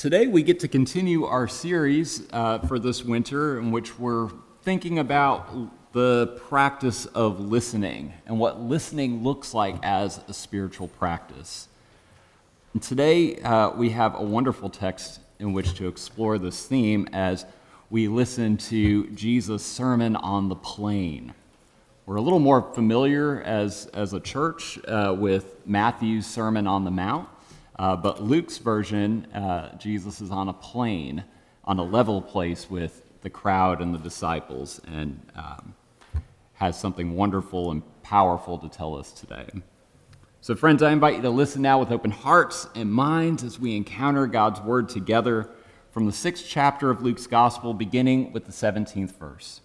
Today, we get to continue our series uh, for this winter in which we're thinking about the practice of listening and what listening looks like as a spiritual practice. And today, uh, we have a wonderful text in which to explore this theme as we listen to Jesus' Sermon on the Plain. We're a little more familiar as, as a church uh, with Matthew's Sermon on the Mount. Uh, but Luke's version, uh, Jesus is on a plain, on a level place with the crowd and the disciples, and um, has something wonderful and powerful to tell us today. So, friends, I invite you to listen now with open hearts and minds as we encounter God's word together from the sixth chapter of Luke's gospel, beginning with the 17th verse.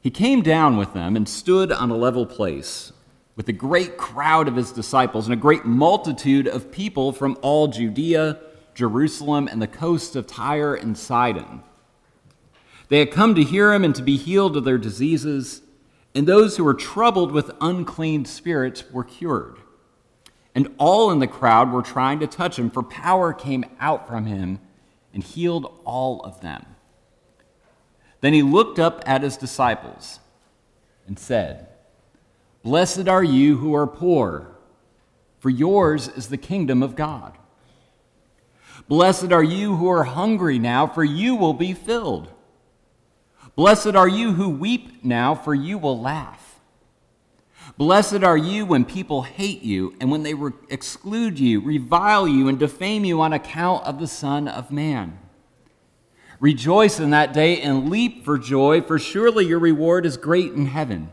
He came down with them and stood on a level place with a great crowd of his disciples and a great multitude of people from all Judea, Jerusalem, and the coast of Tyre and Sidon. They had come to hear him and to be healed of their diseases, and those who were troubled with unclean spirits were cured. And all in the crowd were trying to touch him, for power came out from him and healed all of them. Then he looked up at his disciples and said, Blessed are you who are poor, for yours is the kingdom of God. Blessed are you who are hungry now, for you will be filled. Blessed are you who weep now, for you will laugh. Blessed are you when people hate you, and when they re- exclude you, revile you, and defame you on account of the Son of Man. Rejoice in that day and leap for joy, for surely your reward is great in heaven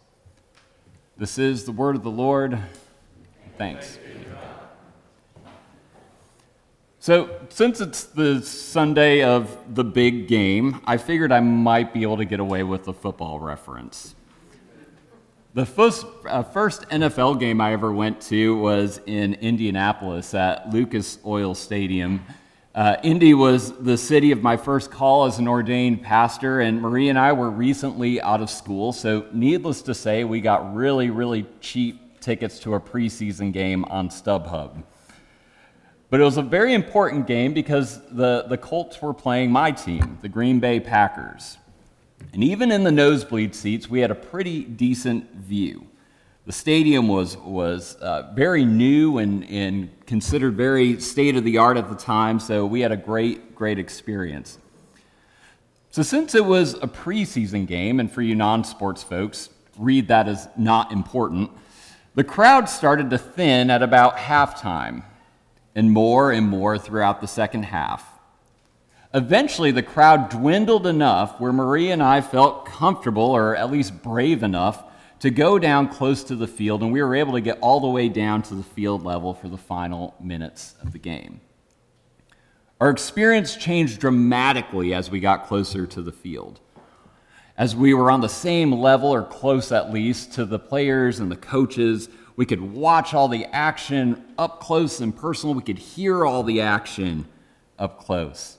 This is the word of the Lord. Thanks. So, since it's the Sunday of the big game, I figured I might be able to get away with a football reference. The first, uh, first NFL game I ever went to was in Indianapolis at Lucas Oil Stadium. Uh, Indy was the city of my first call as an ordained pastor, and Marie and I were recently out of school, so needless to say, we got really, really cheap tickets to a preseason game on StubHub. But it was a very important game because the, the Colts were playing my team, the Green Bay Packers. And even in the nosebleed seats, we had a pretty decent view. The stadium was, was uh, very new and, and considered very state of the art at the time, so we had a great, great experience. So, since it was a preseason game, and for you non sports folks, read that as not important, the crowd started to thin at about halftime and more and more throughout the second half. Eventually, the crowd dwindled enough where Marie and I felt comfortable, or at least brave enough, to go down close to the field, and we were able to get all the way down to the field level for the final minutes of the game. Our experience changed dramatically as we got closer to the field. As we were on the same level, or close at least, to the players and the coaches, we could watch all the action up close and personal. We could hear all the action up close.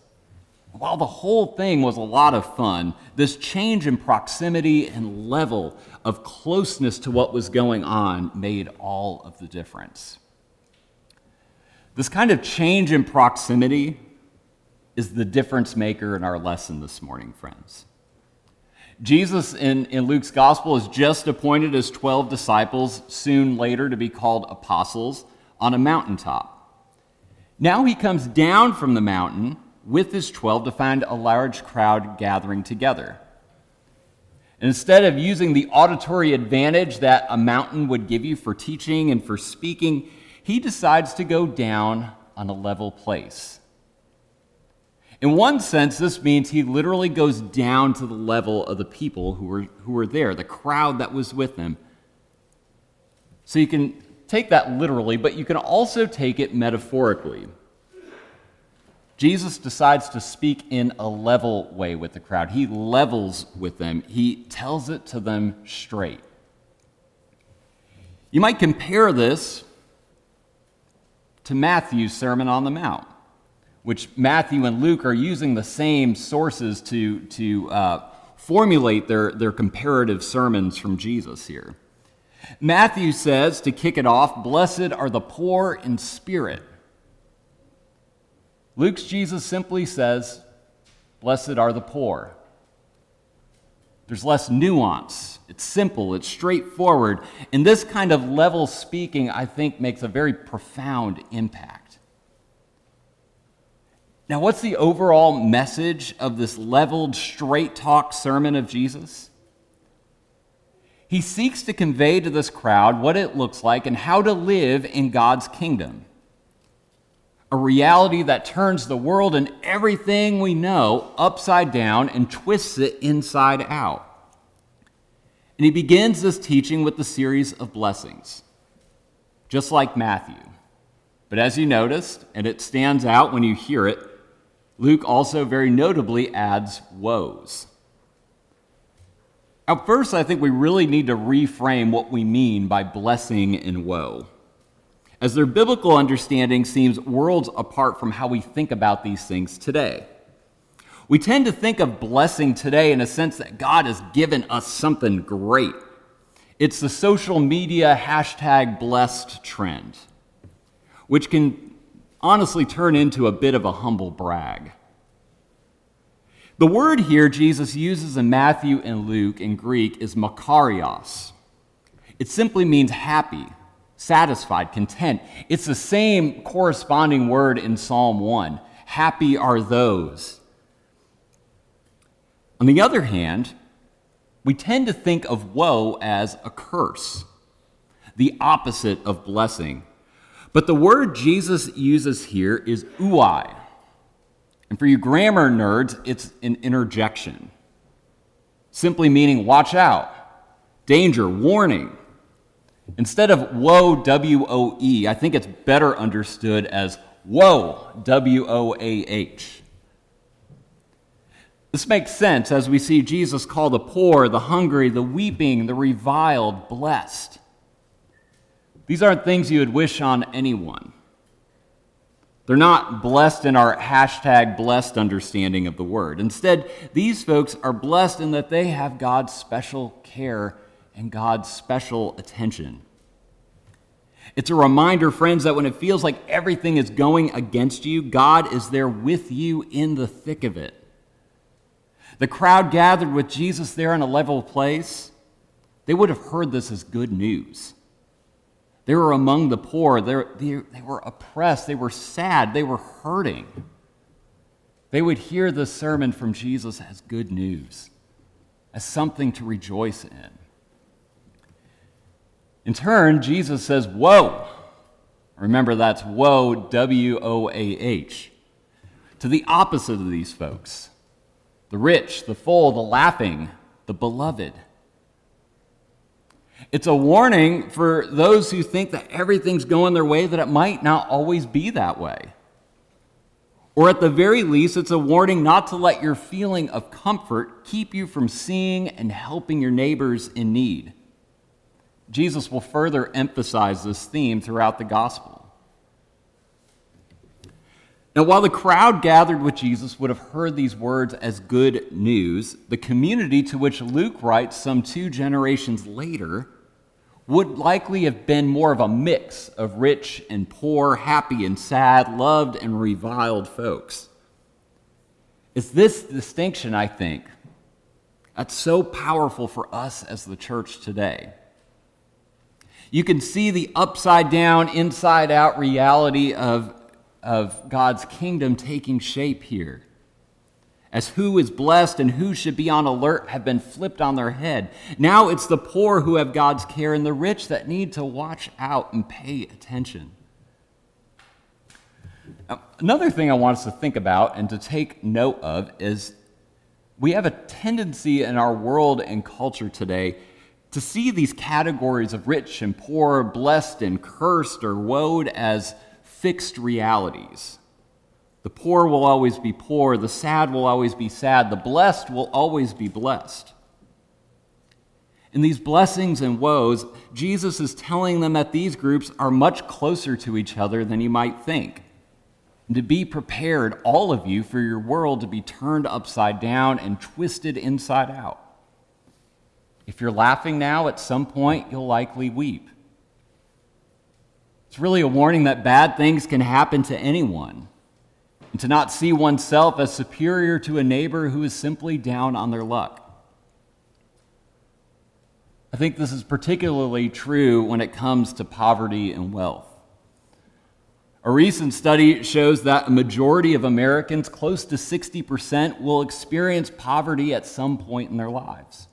While the whole thing was a lot of fun, this change in proximity and level of closeness to what was going on made all of the difference. This kind of change in proximity is the difference maker in our lesson this morning, friends. Jesus in, in Luke's gospel is just appointed as 12 disciples, soon later to be called apostles, on a mountaintop. Now he comes down from the mountain with his 12 to find a large crowd gathering together. Instead of using the auditory advantage that a mountain would give you for teaching and for speaking, he decides to go down on a level place. In one sense, this means he literally goes down to the level of the people who were, who were there, the crowd that was with him. So you can take that literally, but you can also take it metaphorically. Jesus decides to speak in a level way with the crowd. He levels with them, he tells it to them straight. You might compare this to Matthew's Sermon on the Mount, which Matthew and Luke are using the same sources to, to uh, formulate their, their comparative sermons from Jesus here. Matthew says, to kick it off, Blessed are the poor in spirit. Luke's Jesus simply says, Blessed are the poor. There's less nuance. It's simple, it's straightforward. And this kind of level speaking, I think, makes a very profound impact. Now, what's the overall message of this leveled, straight talk sermon of Jesus? He seeks to convey to this crowd what it looks like and how to live in God's kingdom. A reality that turns the world and everything we know upside down and twists it inside out. And he begins this teaching with the series of blessings, just like Matthew. But as you noticed, and it stands out when you hear it, Luke also very notably adds woes. At first, I think we really need to reframe what we mean by blessing and woe, as their biblical understanding seems worlds apart from how we think about these things today. We tend to think of blessing today in a sense that God has given us something great. It's the social media hashtag blessed trend, which can honestly turn into a bit of a humble brag. The word here Jesus uses in Matthew and Luke in Greek is makarios. It simply means happy, satisfied, content. It's the same corresponding word in Psalm 1. Happy are those on the other hand, we tend to think of woe as a curse, the opposite of blessing. But the word Jesus uses here is ouai. And for you grammar nerds, it's an interjection, simply meaning watch out, danger, warning. Instead of woe, W O E, I think it's better understood as woe, W O A H. This makes sense as we see Jesus call the poor, the hungry, the weeping, the reviled blessed. These aren't things you would wish on anyone. They're not blessed in our hashtag blessed understanding of the word. Instead, these folks are blessed in that they have God's special care and God's special attention. It's a reminder, friends, that when it feels like everything is going against you, God is there with you in the thick of it. The crowd gathered with Jesus there in a level place, they would have heard this as good news. They were among the poor, they, they, were oppressed, they were sad, they were hurting. They would hear the sermon from Jesus as good news, as something to rejoice in. In turn, Jesus says, Woe! Remember, that's woe, W O A H, to the opposite of these folks the rich, the full, the laughing, the beloved. It's a warning for those who think that everything's going their way, that it might not always be that way. Or at the very least, it's a warning not to let your feeling of comfort keep you from seeing and helping your neighbors in need. Jesus will further emphasize this theme throughout the gospel. Now, while the crowd gathered with Jesus would have heard these words as good news, the community to which Luke writes some two generations later would likely have been more of a mix of rich and poor, happy and sad, loved and reviled folks. It's this distinction, I think, that's so powerful for us as the church today. You can see the upside down, inside out reality of of God's kingdom taking shape here. As who is blessed and who should be on alert have been flipped on their head. Now it's the poor who have God's care and the rich that need to watch out and pay attention. Another thing I want us to think about and to take note of is we have a tendency in our world and culture today to see these categories of rich and poor, blessed and cursed or woed as fixed realities. The poor will always be poor. The sad will always be sad. The blessed will always be blessed. In these blessings and woes, Jesus is telling them that these groups are much closer to each other than you might think. And to be prepared, all of you, for your world to be turned upside down and twisted inside out. If you're laughing now, at some point you'll likely weep. It's really a warning that bad things can happen to anyone, and to not see oneself as superior to a neighbor who is simply down on their luck. I think this is particularly true when it comes to poverty and wealth. A recent study shows that a majority of Americans, close to 60%, will experience poverty at some point in their lives.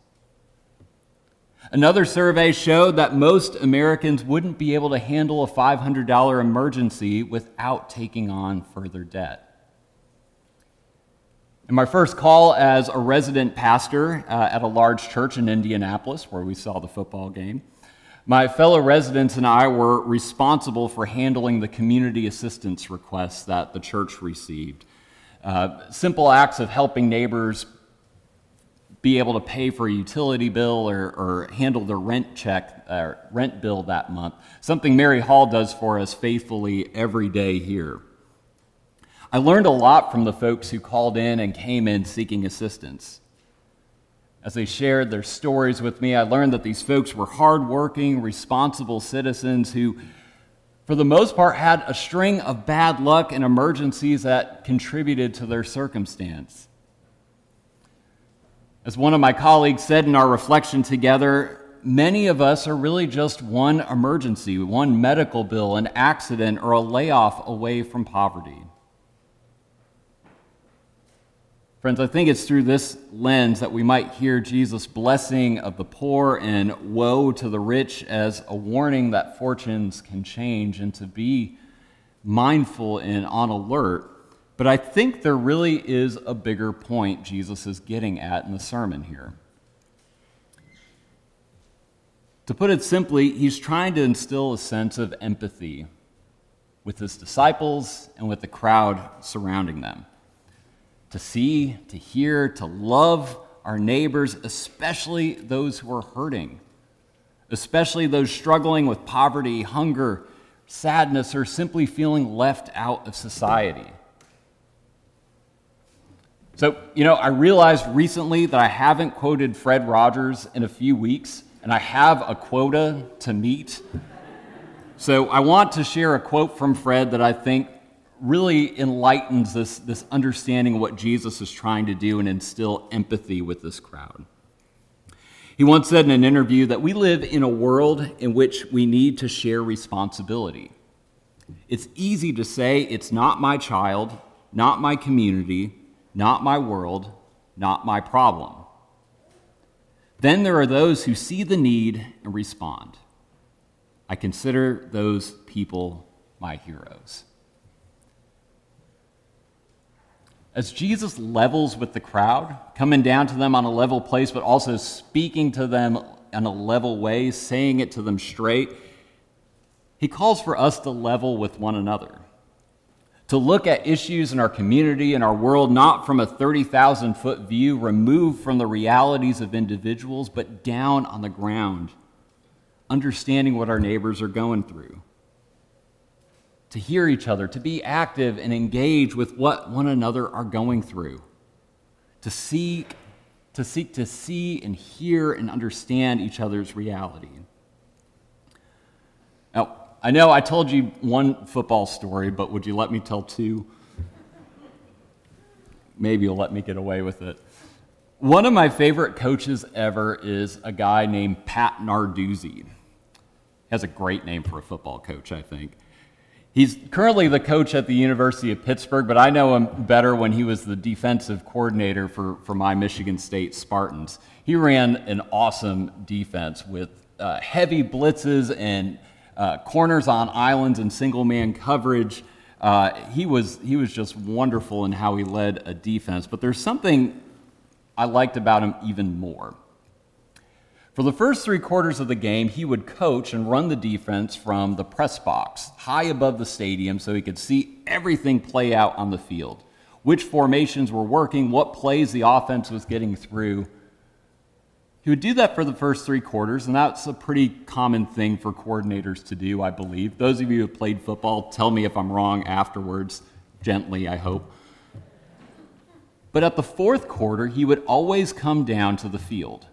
Another survey showed that most Americans wouldn't be able to handle a $500 emergency without taking on further debt. In my first call as a resident pastor uh, at a large church in Indianapolis, where we saw the football game, my fellow residents and I were responsible for handling the community assistance requests that the church received. Uh, simple acts of helping neighbors be able to pay for a utility bill or, or handle their rent check, uh, rent bill that month. Something Mary Hall does for us faithfully every day here. I learned a lot from the folks who called in and came in seeking assistance. As they shared their stories with me, I learned that these folks were hardworking, responsible citizens who, for the most part, had a string of bad luck and emergencies that contributed to their circumstance. As one of my colleagues said in our reflection together, many of us are really just one emergency, one medical bill, an accident, or a layoff away from poverty. Friends, I think it's through this lens that we might hear Jesus' blessing of the poor and woe to the rich as a warning that fortunes can change and to be mindful and on alert. But I think there really is a bigger point Jesus is getting at in the sermon here. To put it simply, he's trying to instill a sense of empathy with his disciples and with the crowd surrounding them to see, to hear, to love our neighbors, especially those who are hurting, especially those struggling with poverty, hunger, sadness, or simply feeling left out of society. So, you know, I realized recently that I haven't quoted Fred Rogers in a few weeks, and I have a quota to meet. So, I want to share a quote from Fred that I think really enlightens this, this understanding of what Jesus is trying to do and instill empathy with this crowd. He once said in an interview that we live in a world in which we need to share responsibility. It's easy to say, it's not my child, not my community, not my world, not my problem. Then there are those who see the need and respond. I consider those people my heroes. As Jesus levels with the crowd, coming down to them on a level place, but also speaking to them in a level way, saying it to them straight, he calls for us to level with one another. To look at issues in our community and our world not from a 30,000 foot view removed from the realities of individuals, but down on the ground, understanding what our neighbors are going through to hear each other, to be active and engage with what one another are going through, to seek to seek to see and hear and understand each other's reality. I know I told you one football story, but would you let me tell two? Maybe you'll let me get away with it. One of my favorite coaches ever is a guy named Pat Narduzzi. He has a great name for a football coach, I think. He's currently the coach at the University of Pittsburgh, but I know him better when he was the defensive coordinator for, for my Michigan State Spartans. He ran an awesome defense with uh, heavy blitzes and uh, corners on islands and single man coverage. Uh, he, was, he was just wonderful in how he led a defense. But there's something I liked about him even more. For the first three quarters of the game, he would coach and run the defense from the press box, high above the stadium, so he could see everything play out on the field. Which formations were working, what plays the offense was getting through. He would do that for the first three quarters, and that's a pretty common thing for coordinators to do, I believe. Those of you who have played football, tell me if I'm wrong afterwards, gently, I hope. But at the fourth quarter, he would always come down to the field.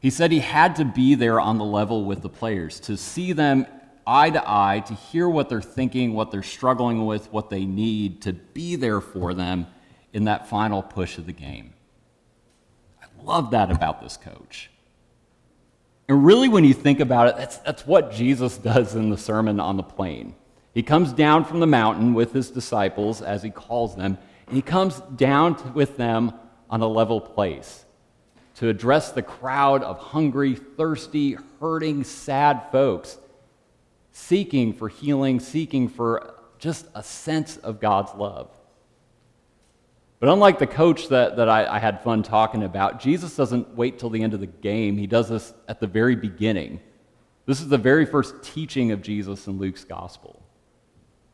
He said he had to be there on the level with the players, to see them eye to eye, to hear what they're thinking, what they're struggling with, what they need, to be there for them in that final push of the game. Love that about this coach. And really, when you think about it, that's, that's what Jesus does in the Sermon on the Plain. He comes down from the mountain with his disciples, as he calls them, and he comes down with them on a level place to address the crowd of hungry, thirsty, hurting, sad folks seeking for healing, seeking for just a sense of God's love. But unlike the coach that, that I, I, had fun talking about, Jesus doesn't wait till the end of the game. He does this at the very beginning. This is the very first teaching of Jesus in Luke's gospel.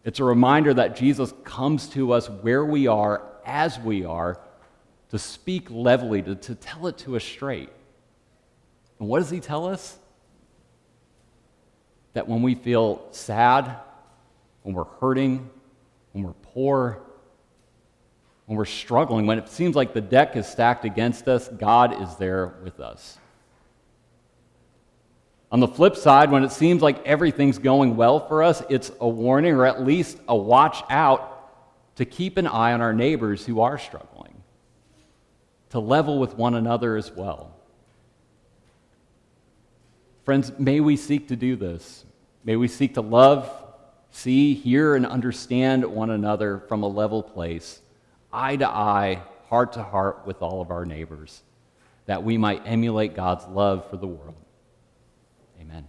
It's a reminder that Jesus comes to us where we are, as we are, to speak levelly, to, to tell it to us straight. And what does he tell us? That when we feel sad, when we're hurting, when we're poor, when we're struggling, when it seems like the deck is stacked against us, God is there with us. On the flip side, when it seems like everything's going well for us, it's a warning or at least a watch out to keep an eye on our neighbors who are struggling to level with one another as well. Friends, may we seek to do this. May we seek to love, see, hear, and understand one another from a level place, eye to eye, heart to heart with all of our neighbors, that we might emulate God's love for the world. Amen.